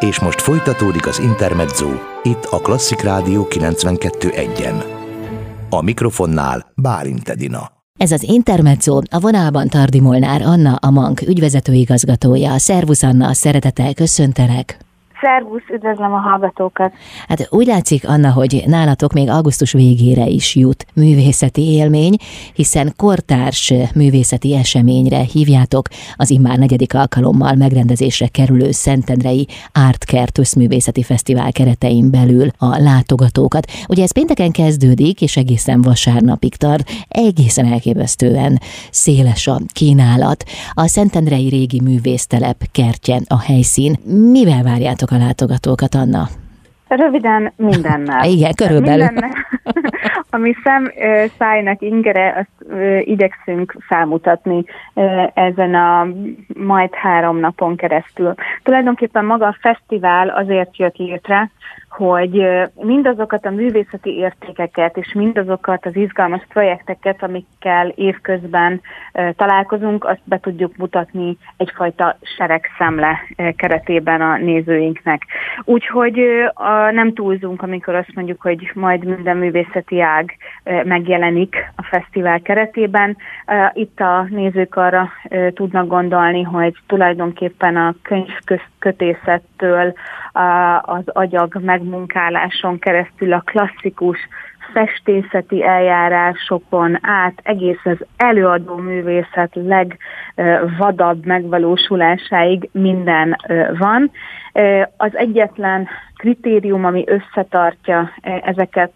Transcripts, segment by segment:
És most folytatódik az Intermezzo, itt a Klasszik Rádió 92.1-en. A mikrofonnál Bálint Edina. Ez az Intermezzo, a vonalban Tardi Molnár Anna, a MANK ügyvezetőigazgatója. Szervusz Anna, szeretettel köszöntelek! Szervusz, üdvözlöm a hallgatókat! Hát úgy látszik, Anna, hogy nálatok még augusztus végére is jut művészeti élmény, hiszen kortárs művészeti eseményre hívjátok az immár negyedik alkalommal megrendezésre kerülő Szentendrei Ártkert Összművészeti Fesztivál keretein belül a látogatókat. Ugye ez pénteken kezdődik, és egészen vasárnapig tart, egészen elképesztően széles a kínálat. A Szentendrei régi művésztelep kertje a helyszín. Mivel várjátok a látogatókat, Anna? Röviden mindennel. Igen, körülbelül. Mindennel, ami szem szájnak ingere, azt igyekszünk felmutatni ezen a majd három napon keresztül. Tulajdonképpen maga a fesztivál azért jött létre, hogy mindazokat a művészeti értékeket és mindazokat az izgalmas projekteket, amikkel évközben találkozunk, azt be tudjuk mutatni egyfajta seregszemle keretében a nézőinknek. Úgyhogy nem túlzunk, amikor azt mondjuk, hogy majd minden művészeti ág megjelenik a fesztivál keretében. Itt a nézők arra tudnak gondolni, hogy tulajdonképpen a könyvkötészettől az agyag megmunkáláson keresztül a klasszikus festészeti eljárásokon át egész az előadó művészet legvadabb megvalósulásáig minden van. Az egyetlen kritérium, ami összetartja ezeket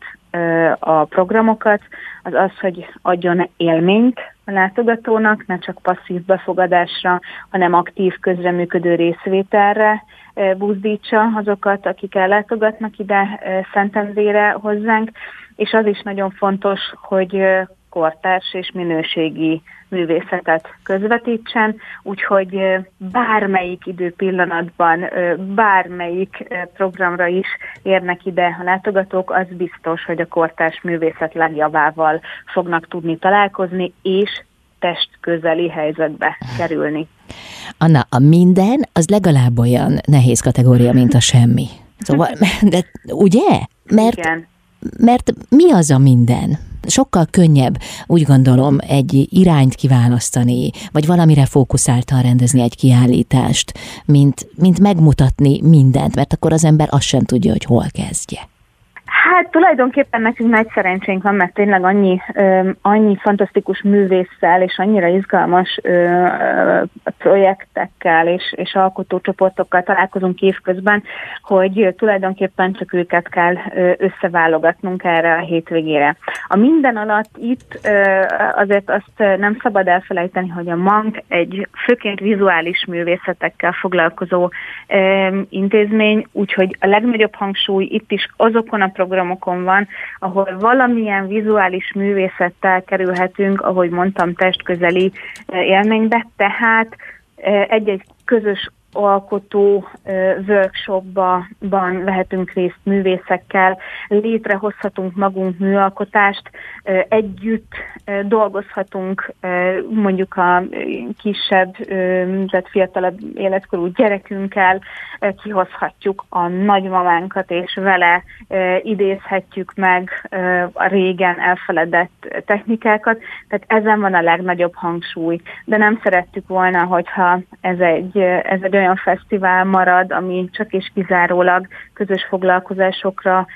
a programokat, az az, hogy adjon élményt a látogatónak, ne csak passzív befogadásra, hanem aktív közreműködő részvételre buzdítsa azokat, akik ellátogatnak ide Szentendrére hozzánk, és az is nagyon fontos, hogy kortárs és minőségi művészetet közvetítsen, úgyhogy bármelyik időpillanatban, bármelyik programra is érnek ide a látogatók, az biztos, hogy a kortárs művészet legjavával fognak tudni találkozni, és test közeli helyzetbe kerülni. Anna, a minden az legalább olyan nehéz kategória, mint a semmi. Szóval, de ugye? Mert, Igen. mert mi az a minden? Sokkal könnyebb, úgy gondolom, egy irányt kiválasztani, vagy valamire fókuszáltan rendezni egy kiállítást, mint, mint megmutatni mindent, mert akkor az ember azt sem tudja, hogy hol kezdje. Hát tulajdonképpen nekünk nagy szerencsénk van, mert tényleg annyi, ö, annyi fantasztikus művésszel és annyira izgalmas ö, projektekkel és, és alkotócsoportokkal találkozunk évközben, hogy tulajdonképpen csak őket kell összeválogatnunk erre a hétvégére. A minden alatt itt ö, azért azt nem szabad elfelejteni, hogy a MANK egy főként vizuális művészetekkel foglalkozó ö, intézmény, úgyhogy a legnagyobb hangsúly itt is azokon a programokon, programokon van, ahol valamilyen vizuális művészettel kerülhetünk, ahogy mondtam, testközeli eh, élménybe, tehát eh, egy-egy közös alkotó workshopban vehetünk részt művészekkel, létrehozhatunk magunk műalkotást, együtt dolgozhatunk mondjuk a kisebb, tehát fiatalabb életkorú gyerekünkkel, kihozhatjuk a nagymamánkat, és vele idézhetjük meg a régen elfeledett technikákat, tehát ezen van a legnagyobb hangsúly. De nem szerettük volna, hogyha ez egy, ez egy olyan fesztivál marad, ami csak és kizárólag közös foglalkozásokra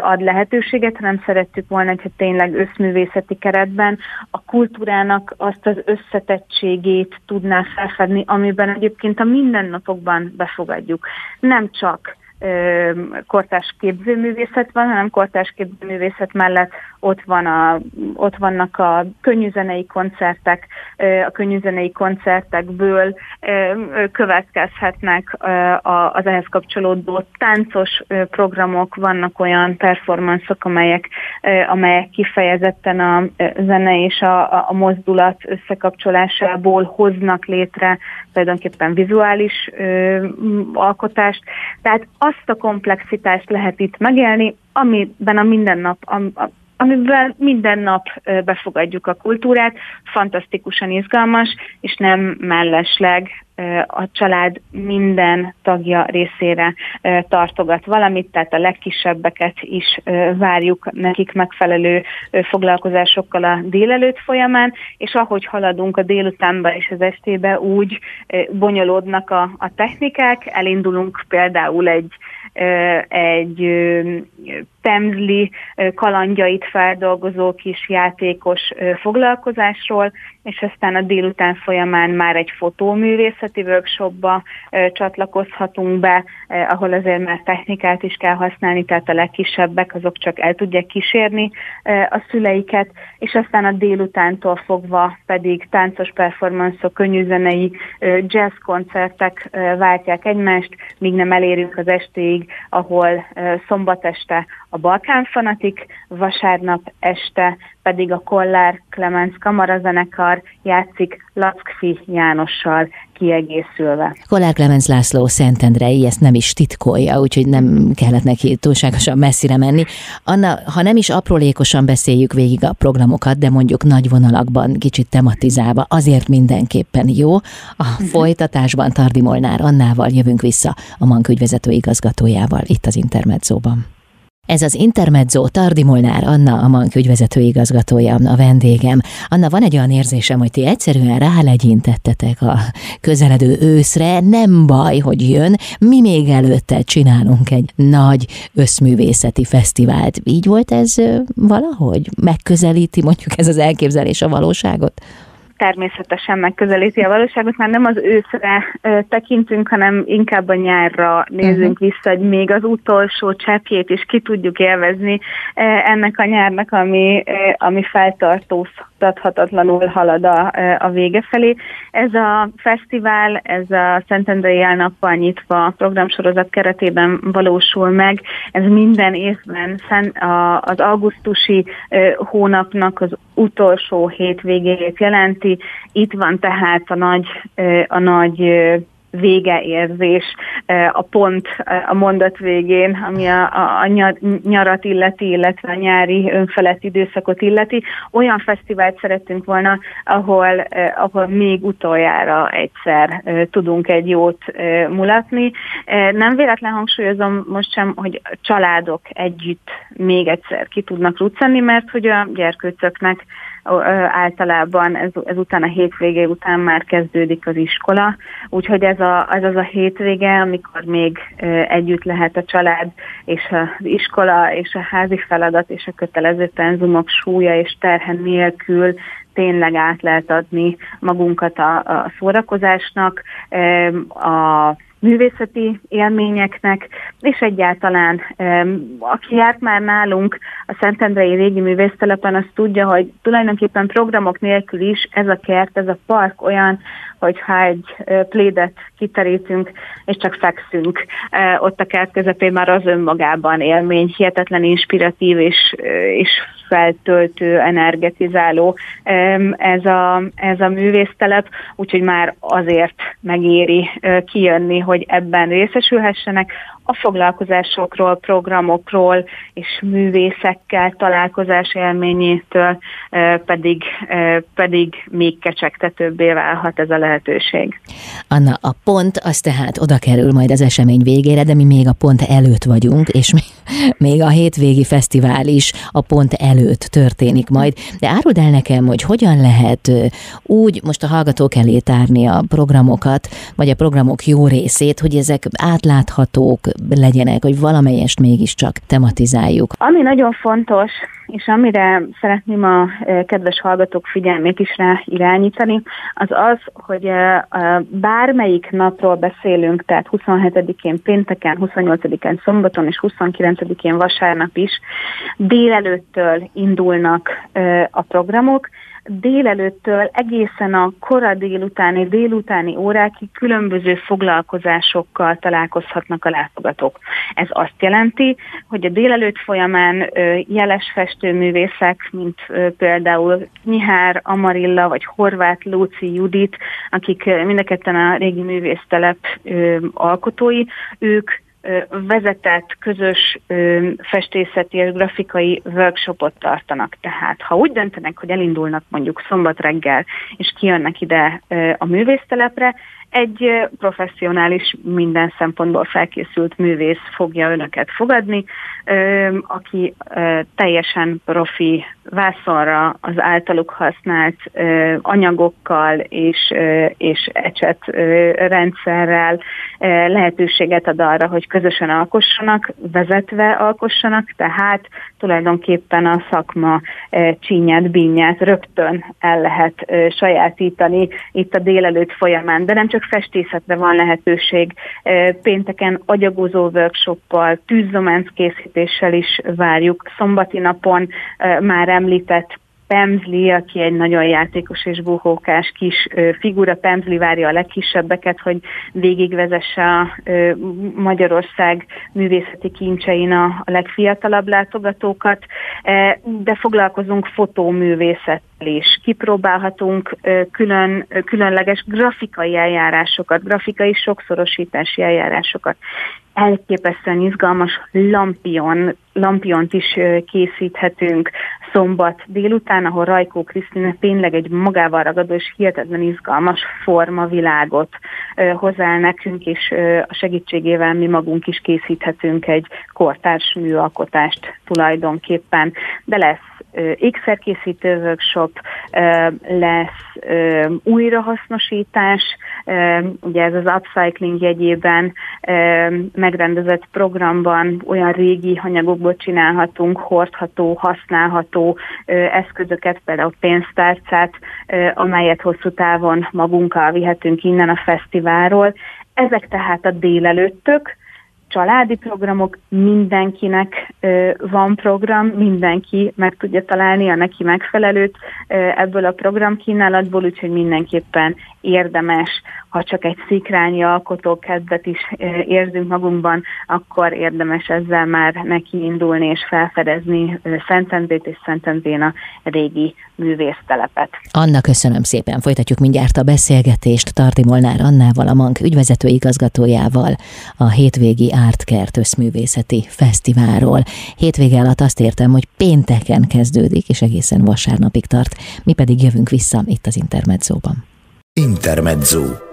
ad lehetőséget, hanem szerettük volna, hogyha tényleg összművészeti keretben a kultúrának azt az összetettségét tudná felfedni, amiben egyébként a mindennapokban befogadjuk. Nem csak kortás képzőművészet van, hanem kortás képzőművészet mellett ott, van a, ott vannak a könnyűzenei koncertek, a könnyűzenei koncertekből következhetnek az ehhez kapcsolódó táncos programok, vannak olyan performanszok, amelyek, amelyek kifejezetten a zene és a, a mozdulat összekapcsolásából hoznak létre tulajdonképpen vizuális alkotást. Tehát azt a komplexitást lehet itt megélni, amiben a mindennap, amivel minden nap befogadjuk a kultúrát, fantasztikusan izgalmas, és nem mellesleg a család minden tagja részére tartogat valamit, tehát a legkisebbeket is várjuk nekik megfelelő foglalkozásokkal a délelőtt folyamán, és ahogy haladunk a délutánba és az estébe, úgy bonyolódnak a, a technikák, elindulunk például egy egy temzli kalandjait feldolgozó kis játékos foglalkozásról, és aztán a délután folyamán már egy fotóművészeti workshopba csatlakozhatunk be, ahol azért már technikát is kell használni, tehát a legkisebbek azok csak el tudják kísérni a szüleiket, és aztán a délutántól fogva pedig táncos performanszok, könnyűzenei jazz koncertek váltják egymást, míg nem elérünk az estéig, ahol szombat este a Balkán Fanatik, vasárnap este pedig a Kollár Clemens kamarazenekar játszik Lackfi Jánossal kiegészülve. Kollár Clemens László Szentendrei ezt nem is titkolja, úgyhogy nem kellett neki túlságosan messzire menni. Anna, ha nem is aprólékosan beszéljük végig a programokat, de mondjuk nagy vonalakban, kicsit tematizálva, azért mindenképpen jó. A uh-huh. folytatásban Tardi Molnár Annával jövünk vissza a Mank ügyvezető igazgatójával itt az Intermedzóban. Ez az Intermezzo Tardi Molnár Anna, a Mank ügyvezető igazgatója, a vendégem. Anna, van egy olyan érzésem, hogy ti egyszerűen rálegyintettetek a közeledő őszre, nem baj, hogy jön, mi még előtte csinálunk egy nagy összművészeti fesztivált. Így volt ez valahogy? Megközelíti mondjuk ez az elképzelés a valóságot? Természetesen megközelíti a valóságot, már nem az őszre tekintünk, hanem inkább a nyárra nézünk uh-huh. vissza, hogy még az utolsó cseppjét is ki tudjuk élvezni ennek a nyárnak, ami, ami feltartóztathatatlanul halad a, a vége felé. Ez a fesztivál, ez a Szentendrei Elnappal nyitva programsorozat keretében valósul meg. Ez minden évben az augusztusi hónapnak az utolsó hétvégéjét jelenti. Itt van tehát a nagy, a nagy végeérzés a pont a mondat végén, ami a, a nyarat illeti, illetve a nyári önfelett időszakot illeti. Olyan fesztivált szerettünk volna, ahol, ahol még utoljára egyszer tudunk egy jót mulatni. Nem véletlen hangsúlyozom most sem, hogy családok együtt még egyszer ki tudnak ruccanni, mert hogy a gyerkőcöknek általában ez, ezután a hétvége után már kezdődik az iskola, úgyhogy ez, a, ez az a hétvége, amikor még együtt lehet a család és az iskola és a házi feladat és a kötelező penzumok súlya és terhen nélkül tényleg át lehet adni magunkat a, a szórakozásnak, a művészeti élményeknek, és egyáltalán aki járt már nálunk a Szentendrei régi művésztelepen, az tudja, hogy tulajdonképpen programok nélkül is ez a kert, ez a park olyan, hogyha egy plédet kiterítünk, és csak fekszünk. Ott a kert közepén, már az önmagában élmény, hihetetlen inspiratív és, és feltöltő, energetizáló ez a, ez a művésztelep, úgyhogy már azért megéri kijönni, hogy ebben részesülhessenek a foglalkozásokról, programokról és művészekkel találkozás élményétől pedig, pedig még kecsegtetőbbé válhat ez a lehetőség. Anna, a pont az tehát oda kerül majd az esemény végére, de mi még a pont előtt vagyunk, és még a hétvégi fesztivál is a pont előtt történik majd. De áruld el nekem, hogy hogyan lehet úgy most a hallgatók elé tárni a programokat, vagy a programok jó részét, hogy ezek átláthatók, legyenek, hogy valamelyest mégiscsak tematizáljuk. Ami nagyon fontos, és amire szeretném a e, kedves hallgatók figyelmét is rá irányítani, az az, hogy e, bármelyik napról beszélünk, tehát 27-én pénteken, 28-án szombaton és 29-én vasárnap is délelőttől indulnak e, a programok, délelőttől egészen a kora délutáni, délutáni órákig különböző foglalkozásokkal találkozhatnak a látogatók. Ez azt jelenti, hogy a délelőtt folyamán jeles festőművészek, mint például Nyihár, Amarilla vagy Horváth Lóci Judit, akik mind a régi művésztelep alkotói, ők vezetett közös festészeti és grafikai workshopot tartanak. Tehát ha úgy döntenek, hogy elindulnak mondjuk szombat reggel, és kijönnek ide a művésztelepre, egy professzionális, minden szempontból felkészült művész fogja önöket fogadni, aki teljesen profi vászonra az általuk használt anyagokkal és, és ecset rendszerrel lehetőséget ad arra, hogy közösen alkossanak, vezetve alkossanak, tehát tulajdonképpen a szakma csínyát, bínyát rögtön el lehet sajátítani itt a délelőtt folyamán, de nem csak festészetre van lehetőség, pénteken agyagozó workshoppal, tűzzománc készítéssel is várjuk, szombati napon már említett Pemzli, aki egy nagyon játékos és buhókás kis figura, Pemzli várja a legkisebbeket, hogy végigvezesse a Magyarország művészeti kincsein a legfiatalabb látogatókat, de foglalkozunk fotóművészettel is. Kipróbálhatunk külön, különleges grafikai eljárásokat, grafikai sokszorosítási eljárásokat elképesztően izgalmas lampion, lampiont is készíthetünk szombat délután, ahol Rajkó Krisztina tényleg egy magával ragadó és hihetetlen izgalmas formavilágot hozzá nekünk, és a segítségével mi magunk is készíthetünk egy kortárs műalkotást tulajdonképpen, de lesz ékszerkészítő workshop, lesz újrahasznosítás, ugye ez az upcycling jegyében megrendezett programban olyan régi anyagokból csinálhatunk hordható, használható eszközöket, például pénztárcát, amelyet hosszú távon magunkkal vihetünk innen a fesztiválról. Ezek tehát a délelőttök, családi programok, mindenkinek van program, mindenki meg tudja találni a neki megfelelőt ebből a programkínálatból, úgyhogy mindenképpen érdemes, ha csak egy szikrányi alkotó kedvet is érzünk magunkban, akkor érdemes ezzel már neki indulni és felfedezni Szentendrét és Szentendrén a régi művésztelepet. Anna, köszönöm szépen. Folytatjuk mindjárt a beszélgetést Tarti Molnár Annával, a MANK ügyvezető igazgatójával a hétvégi Ártkert összművészeti fesztiválról. Hétvége alatt azt értem, hogy pénteken kezdődik, és egészen vasárnapig tart. Mi pedig jövünk vissza itt az Intermedzóban. Intermezzo.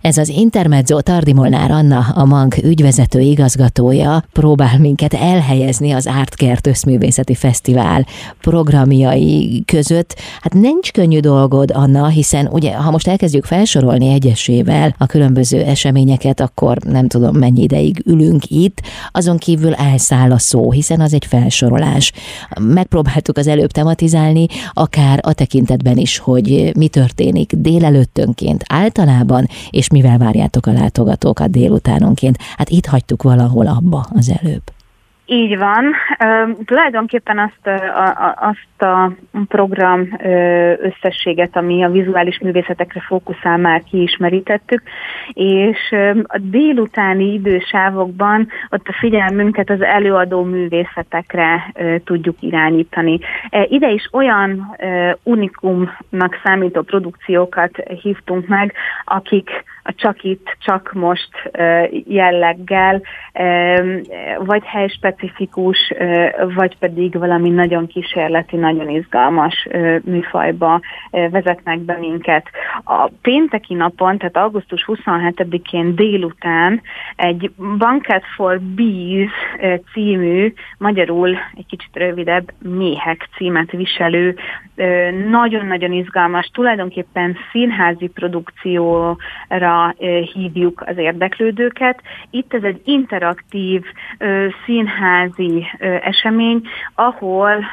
Ez az Intermezzo Tardi Molnár Anna, a MANK ügyvezető igazgatója próbál minket elhelyezni az Ártkert Összművészeti Fesztivál programjai között. Hát nincs könnyű dolgod, Anna, hiszen ugye, ha most elkezdjük felsorolni egyesével a különböző eseményeket, akkor nem tudom mennyi ideig ülünk itt, azon kívül elszáll a szó, hiszen az egy felsorolás. Megpróbáltuk az előbb tematizálni, akár a tekintetben is, hogy mi történik délelőttönként általában, és mivel várjátok a látogatókat délutánonként? Hát itt hagytuk valahol abba az előbb. Így van. Uh, tulajdonképpen azt, a, azt a program összességet, ami a vizuális művészetekre fókuszál, már kiismerítettük, és a délutáni idősávokban ott a figyelmünket az előadó művészetekre tudjuk irányítani. Ide is olyan unikumnak számító produkciókat hívtunk meg, akik a csak itt, csak most jelleggel, vagy helyspecifikus, vagy pedig valami nagyon kísérleti, nagyon izgalmas műfajba vezetnek be minket. A pénteki napon, tehát augusztus 27-én délután egy Banket for Bees című, magyarul egy kicsit rövidebb, méhek címet viselő, nagyon-nagyon izgalmas, tulajdonképpen színházi produkcióra hívjuk az érdeklődőket. Itt ez egy interaktív színházi esemény, ahol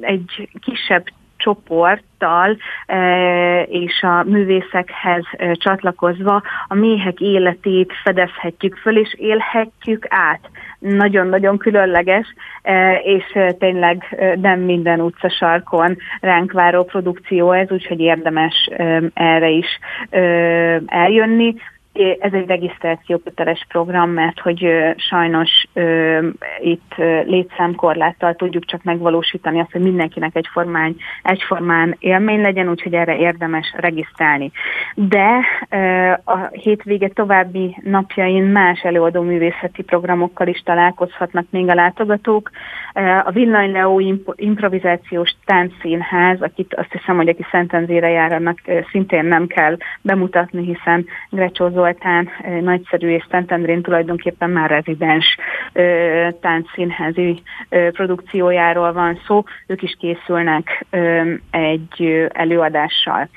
egy kisebb csoporttal és a művészekhez csatlakozva a méhek életét fedezhetjük föl, és élhetjük át. Nagyon-nagyon különleges, és tényleg nem minden utcasarkon ránk váró produkció ez, úgyhogy érdemes erre is eljönni ez egy regisztrációköteles program, mert hogy sajnos itt létszámkorláttal tudjuk csak megvalósítani azt, hogy mindenkinek egyformán, egyformán élmény legyen, úgyhogy erre érdemes regisztrálni. De a hétvége további napjain más előadó művészeti programokkal is találkozhatnak még a látogatók. A Villany Leo improvizációs táncszínház, akit azt hiszem, hogy aki Szentendére jár, annak szintén nem kell bemutatni, hiszen Grecsó Zoltán nagyszerű és Szentendrén tulajdonképpen már rezidens táncszínházi produkciójáról van szó. Ők is készülnek egy előadással.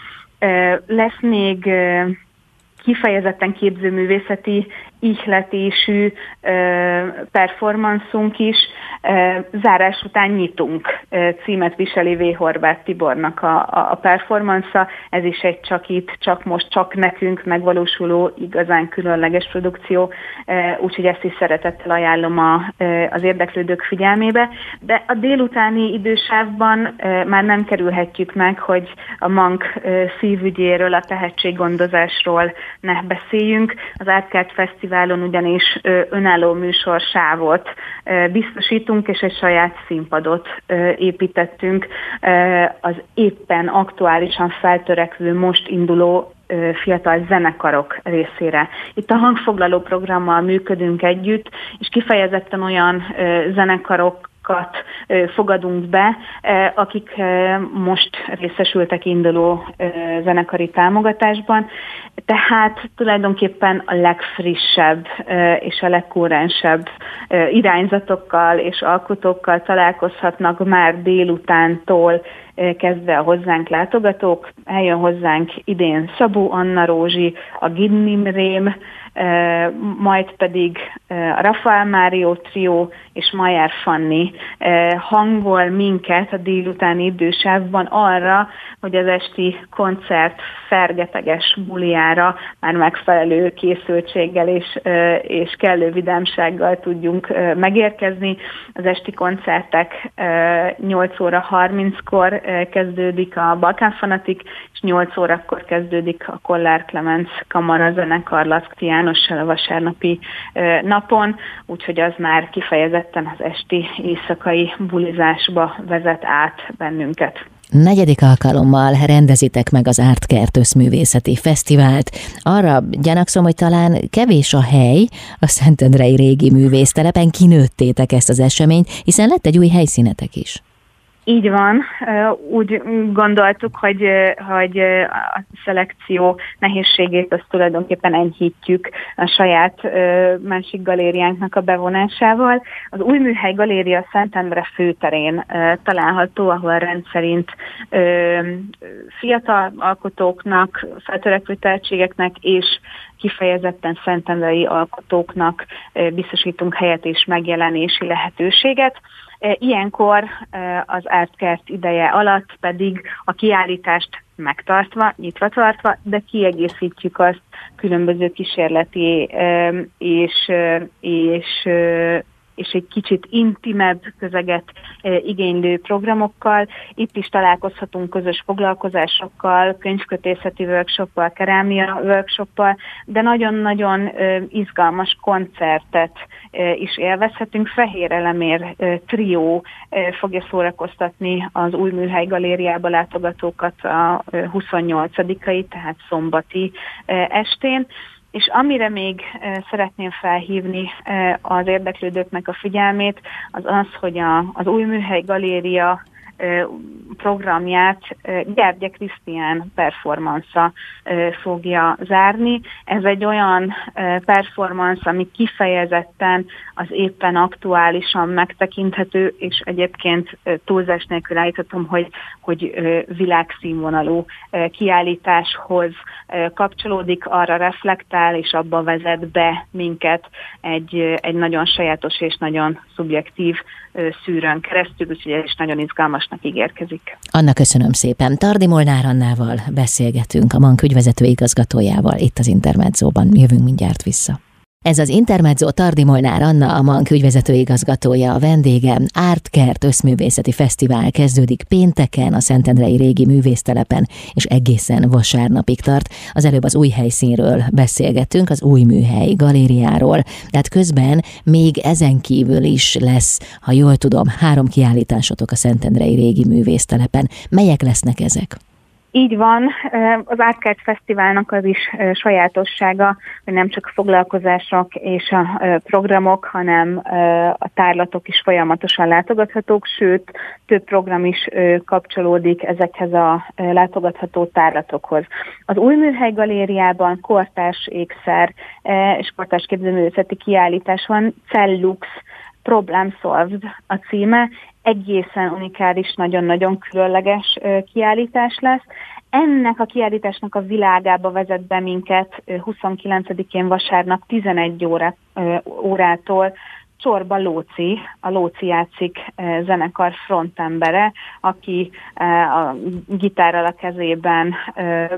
Lesz még kifejezetten képzőművészeti ihletésű performanszunk is. Zárás után nyitunk címet viseli V. Horváth Tibornak a, a, a performansza. Ez is egy csak itt, csak most, csak nekünk megvalósuló igazán különleges produkció, úgyhogy ezt is szeretettel ajánlom a, az érdeklődők figyelmébe. De a délutáni idősávban már nem kerülhetjük meg, hogy a Mank szívügyéről, a tehetséggondozásról ne beszéljünk. Az Átkelt Fesztivál fesztiválon ugyanis önálló műsorsávot biztosítunk, és egy saját színpadot építettünk az éppen aktuálisan feltörekvő, most induló fiatal zenekarok részére. Itt a hangfoglaló programmal működünk együtt, és kifejezetten olyan zenekarok fogadunk be, akik most részesültek induló zenekari támogatásban. Tehát tulajdonképpen a legfrissebb és a legkórensebb irányzatokkal és alkotókkal találkozhatnak már délutántól kezdve a hozzánk látogatók. Eljön hozzánk idén Szabó Anna Rózsi, a Ginnim Rém, majd pedig a Rafael Mário Trio és Mayer Fanni hangol minket a délutáni idősávban arra, hogy az esti koncert fergeteges buliára már megfelelő készültséggel és, és kellő vidámsággal tudjunk megérkezni. Az esti koncertek 8 óra 30-kor kezdődik a Balkán Fanatik, és 8 órakor kezdődik a Kollár Clemens Kamara zenekar Laszkti Jánossal a vasárnapi napon, úgyhogy az már kifejezetten az esti éjszakai bulizásba vezet át bennünket. Negyedik alkalommal rendezitek meg az Ártkert Összművészeti Fesztivált. Arra gyanakszom, hogy talán kevés a hely, a Szentendrei régi művésztelepen kinőttétek ezt az eseményt, hiszen lett egy új helyszínetek is. Így van, úgy gondoltuk, hogy, hogy a szelekció nehézségét azt tulajdonképpen enyhítjük a saját másik galériánknak a bevonásával. Az új műhely galéria Szentendre főterén található, ahol rendszerint fiatal alkotóknak, feltörekvő tehetségeknek és kifejezetten szentendrei alkotóknak biztosítunk helyet és megjelenési lehetőséget. Ilyenkor az ártkert ideje alatt pedig a kiállítást megtartva, nyitva tartva, de kiegészítjük azt különböző kísérleti és, és és egy kicsit intimebb közeget e, igénylő programokkal. Itt is találkozhatunk közös foglalkozásokkal, könyvkötészeti workshoppal, kerámia workshoppal, de nagyon-nagyon e, izgalmas koncertet e, is élvezhetünk. Fehér Elemér trió fogja szórakoztatni az új műhely galériába látogatókat a 28-ai, tehát szombati estén. És amire még szeretném felhívni az érdeklődőknek a figyelmét, az az, hogy a, az új műhely galéria programját Gyergye Krisztián performance fogja zárni. Ez egy olyan performance, ami kifejezetten az éppen aktuálisan megtekinthető, és egyébként túlzás nélkül állíthatom, hogy, hogy világszínvonalú kiállításhoz kapcsolódik, arra reflektál, és abba vezet be minket egy, egy nagyon sajátos és nagyon szubjektív szűrőn keresztül, úgyhogy ez is nagyon izgalmasnak ígérkezik. Anna köszönöm szépen. Tardi Molnár Annával beszélgetünk, a MANK ügyvezető igazgatójával itt az Intermedzóban. Jövünk mindjárt vissza. Ez az Intermezzo Tardi Molnár Anna, a MANK ügyvezető igazgatója, a vendégem. Ártkert Összművészeti Fesztivál kezdődik pénteken a Szentendrei Régi Művésztelepen, és egészen vasárnapig tart. Az előbb az új helyszínről beszélgettünk, az új műhely galériáról, tehát közben még ezen kívül is lesz, ha jól tudom, három kiállításotok a Szentendrei Régi Művésztelepen. Melyek lesznek ezek? Így van, az Árkács Fesztiválnak az is sajátossága, hogy nem csak foglalkozások és a programok, hanem a tárlatok is folyamatosan látogathatók, sőt, több program is kapcsolódik ezekhez a látogatható tárlatokhoz. Az új műhely galériában kortárs ékszer és kortárs képzőművészeti kiállítás van, Cellux, Problem Solved a címe, egészen unikális, nagyon-nagyon különleges kiállítás lesz. Ennek a kiállításnak a világába vezet be minket 29-én vasárnap 11 óra, órától Csorba Lóci, a Lóci játszik zenekar frontembere, aki a gitárral a kezében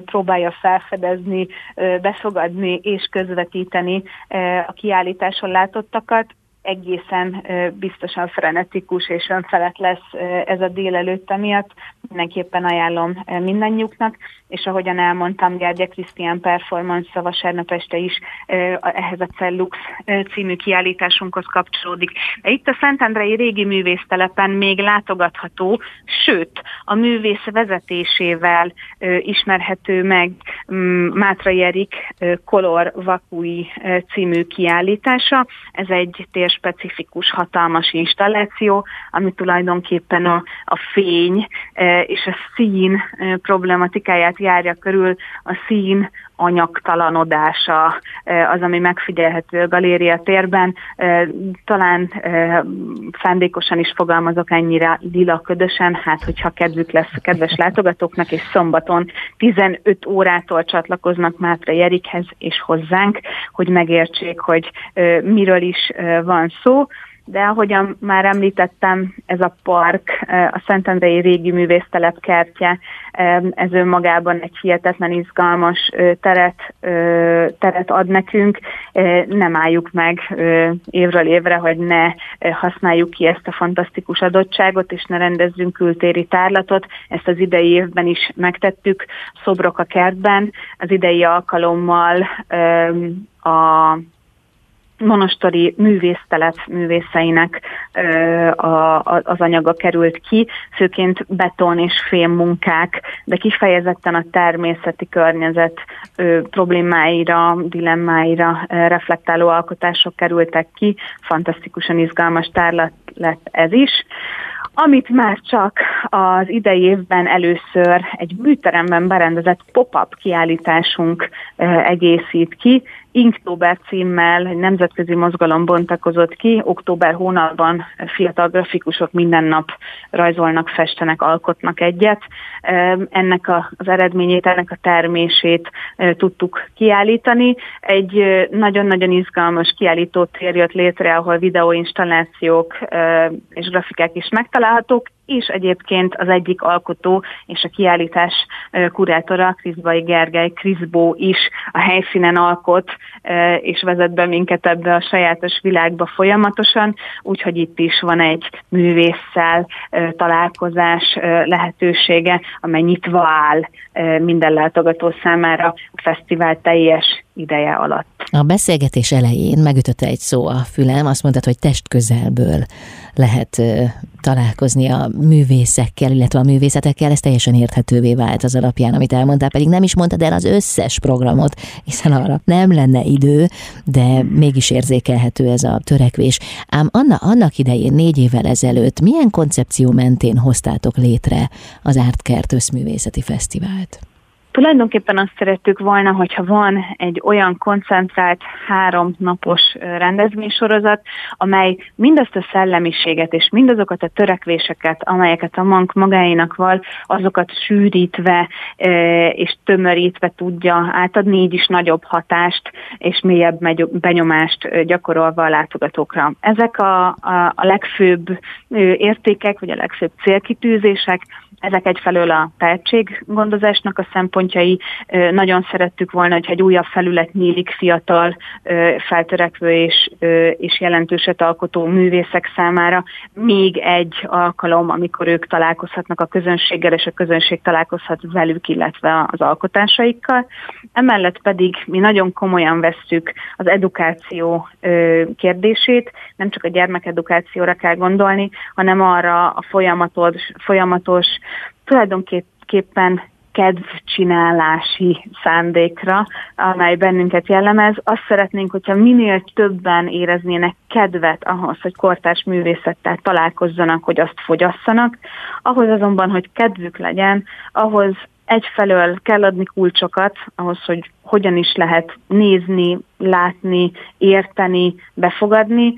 próbálja felfedezni, befogadni és közvetíteni a kiállításon látottakat egészen biztosan frenetikus és önfelett lesz ez a délelőtt miatt. Mindenképpen ajánlom mindannyiuknak, és ahogyan elmondtam, Gergye Krisztián performance vasárnap este is ehhez a Cellux című kiállításunkhoz kapcsolódik. De itt a Szentendrei régi művésztelepen még látogatható, sőt, a művész vezetésével ismerhető meg mm, Mátrai Erik Kolor Vakui című kiállítása. Ez egy térs specifikus, hatalmas installáció, ami tulajdonképpen a, a fény e, és a szín e, problematikáját járja körül, a szín anyagtalanodása e, az, ami megfigyelhető a galéria térben. Talán szándékosan is fogalmazok ennyire lila ködösen, hát hogyha kedvük lesz a kedves látogatóknak, és szombaton 15 órától csatlakoznak Mátra Jerikhez és hozzánk, hogy megértsék, hogy miről is van szó de ahogyan már említettem, ez a park, a Szentendrei régi művésztelep kertje, ez önmagában egy hihetetlen izgalmas teret, teret ad nekünk. Nem álljuk meg évről évre, hogy ne használjuk ki ezt a fantasztikus adottságot, és ne rendezzünk kültéri tárlatot. Ezt az idei évben is megtettük, szobrok a kertben. Az idei alkalommal a monostori művésztelep művészeinek az anyaga került ki, főként beton és fém munkák, de kifejezetten a természeti környezet problémáira, dilemmáira reflektáló alkotások kerültek ki, fantasztikusan izgalmas tárlat lett ez is. Amit már csak az idei évben először egy műteremben berendezett pop-up kiállításunk egészít ki, Inktober címmel egy nemzetközi mozgalom bontakozott ki. Október hónapban fiatal grafikusok minden nap rajzolnak, festenek, alkotnak egyet. Ennek az eredményét, ennek a termését tudtuk kiállítani. Egy nagyon-nagyon izgalmas kiállító tér jött létre, ahol videóinstallációk és grafikák is megtalálhatók, és egyébként az egyik alkotó és a kiállítás kurátora, Kriszbai Gergely, Kriszbó is a helyszínen alkot, és vezet be minket ebbe a sajátos világba folyamatosan, úgyhogy itt is van egy művésszel találkozás lehetősége, amely nyitva áll minden látogató számára a fesztivál teljes ideje alatt. A beszélgetés elején megütötte egy szó a fülem, azt mondtad, hogy testközelből lehet találkozni a művészekkel, illetve a művészetekkel, ez teljesen érthetővé vált az alapján, amit elmondtál, pedig nem is mondtad el az összes programot, hiszen arra nem lenne idő, de mégis érzékelhető ez a törekvés. Ám Anna, annak idején, négy évvel ezelőtt milyen koncepció mentén hoztátok létre az Ártkert Összművészeti Fesztivált? Tulajdonképpen azt szerettük volna, hogyha van egy olyan koncentrált három napos rendezvénysorozat, amely mindazt a szellemiséget és mindazokat a törekvéseket, amelyeket a mank magáinak val, azokat sűrítve és tömörítve tudja átadni, így is nagyobb hatást és mélyebb benyomást gyakorolva a látogatókra. Ezek a, a, a legfőbb értékek, vagy a legfőbb célkitűzések, Ezek egyfelől a tehetséggondozásnak a szempontjai. Nagyon szerettük volna, hogy egy újabb felület nyílik fiatal, feltörekvő és, és jelentőset alkotó művészek számára. Még egy alkalom, amikor ők találkozhatnak a közönséggel, és a közönség találkozhat velük, illetve az alkotásaikkal. Emellett pedig mi nagyon komolyan vesszük az edukáció kérdését, nem csak a gyermekedukációra kell gondolni, hanem arra a folyamatos, folyamatos tulajdonképpen kedvcsinálási szándékra, amely bennünket jellemez. Azt szeretnénk, hogyha minél többen éreznének kedvet ahhoz, hogy kortárs művészettel találkozzanak, hogy azt fogyasszanak, ahhoz azonban, hogy kedvük legyen, ahhoz egyfelől kell adni kulcsokat ahhoz, hogy hogyan is lehet nézni, látni, érteni, befogadni,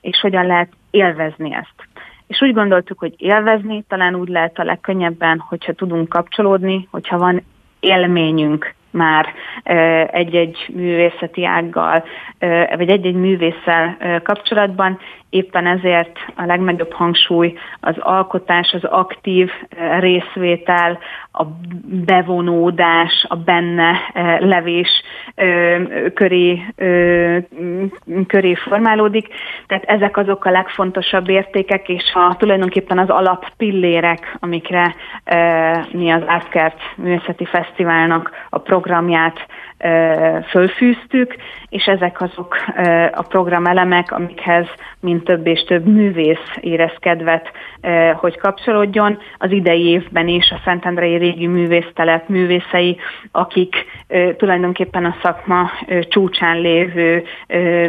és hogyan lehet élvezni ezt. És úgy gondoltuk, hogy élvezni talán úgy lehet a legkönnyebben, hogyha tudunk kapcsolódni, hogyha van élményünk már egy-egy művészeti ággal, vagy egy-egy művésszel kapcsolatban, éppen ezért a legnagyobb hangsúly az alkotás, az aktív részvétel, a bevonódás, a benne levés köré, köré formálódik. Tehát ezek azok a legfontosabb értékek, és a, tulajdonképpen az alappillérek, amikre mi az Átkert Művészeti Fesztiválnak a programját fölfűztük, és ezek azok a programelemek, amikhez mint több és több művész érez kedvet, hogy kapcsolódjon. Az idei évben is a Szentendrei Régi Művésztelep művészei, akik tulajdonképpen a szakma csúcsán lévő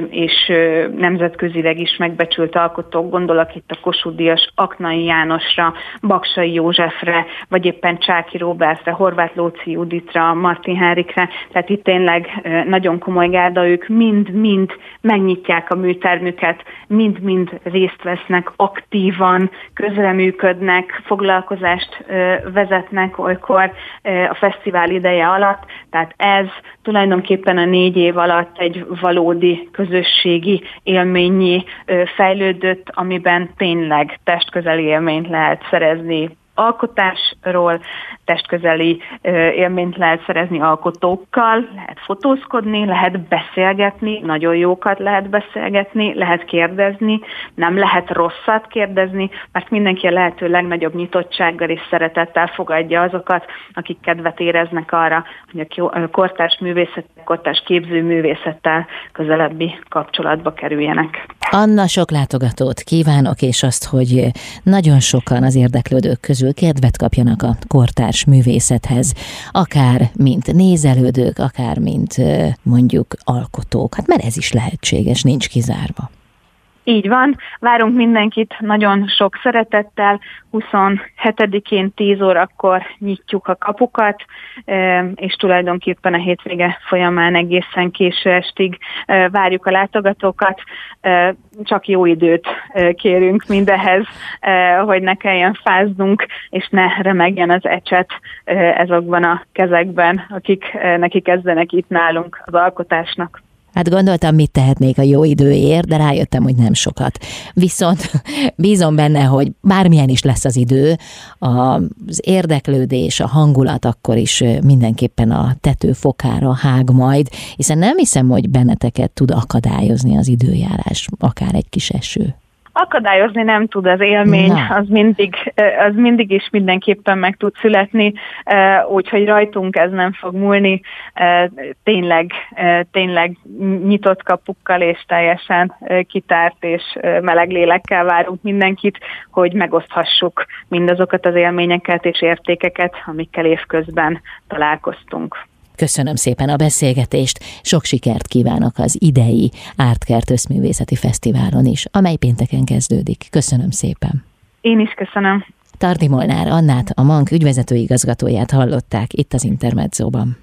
és nemzetközileg is megbecsült alkotók, gondolok itt a Kossuth Díjas Aknai Jánosra, Baksai Józsefre, vagy éppen Csáki Robertre, Horváth Lóci Juditra, Martin Henrikre, tehát itt tényleg nagyon komoly gárda, ők mind-mind megnyitják a műtermüket, mind-mind részt vesznek aktívan, közreműködnek, foglalkozást vezetnek olykor a fesztivál ideje alatt, tehát ez tulajdonképpen a négy év alatt egy valódi közösségi élményi fejlődött, amiben tényleg testközeli élményt lehet szerezni alkotásról, testközeli élményt lehet szerezni alkotókkal, lehet fotózkodni, lehet beszélgetni, nagyon jókat lehet beszélgetni, lehet kérdezni, nem lehet rosszat kérdezni, mert mindenki a lehető legnagyobb nyitottsággal és szeretettel fogadja azokat, akik kedvet éreznek arra, hogy a kortárs művészet, kortárs képző művészettel közelebbi kapcsolatba kerüljenek. Anna, sok látogatót kívánok, és azt, hogy nagyon sokan az érdeklődők közül kedvet kapjanak a kortárs művészethez, akár mint nézelődők, akár mint mondjuk alkotók. Hát mert ez is lehetséges, nincs kizárva. Így van, várunk mindenkit nagyon sok szeretettel, 27-én 10 órakor nyitjuk a kapukat, és tulajdonképpen a hétvége folyamán egészen késő estig várjuk a látogatókat. Csak jó időt kérünk mindehez, hogy ne kelljen fáznunk, és ne remegjen az ecset ezokban a kezekben, akik neki kezdenek itt nálunk az alkotásnak. Hát gondoltam, mit tehetnék a jó időért, de rájöttem, hogy nem sokat. Viszont bízom benne, hogy bármilyen is lesz az idő, az érdeklődés, a hangulat akkor is mindenképpen a tetőfokára hág majd, hiszen nem hiszem, hogy benneteket tud akadályozni az időjárás, akár egy kis eső akadályozni nem tud az élmény, az mindig, az mindig is mindenképpen meg tud születni, úgyhogy rajtunk ez nem fog múlni, tényleg, tényleg nyitott kapukkal és teljesen kitárt és meleg lélekkel várunk mindenkit, hogy megoszthassuk mindazokat az élményeket és értékeket, amikkel évközben találkoztunk. Köszönöm szépen a beszélgetést, sok sikert kívánok az idei Ártkert Összművészeti Fesztiválon is, amely pénteken kezdődik. Köszönöm szépen. Én is köszönöm. Tardi Molnár Annát, a MANK ügyvezető igazgatóját hallották itt az Intermedzóban.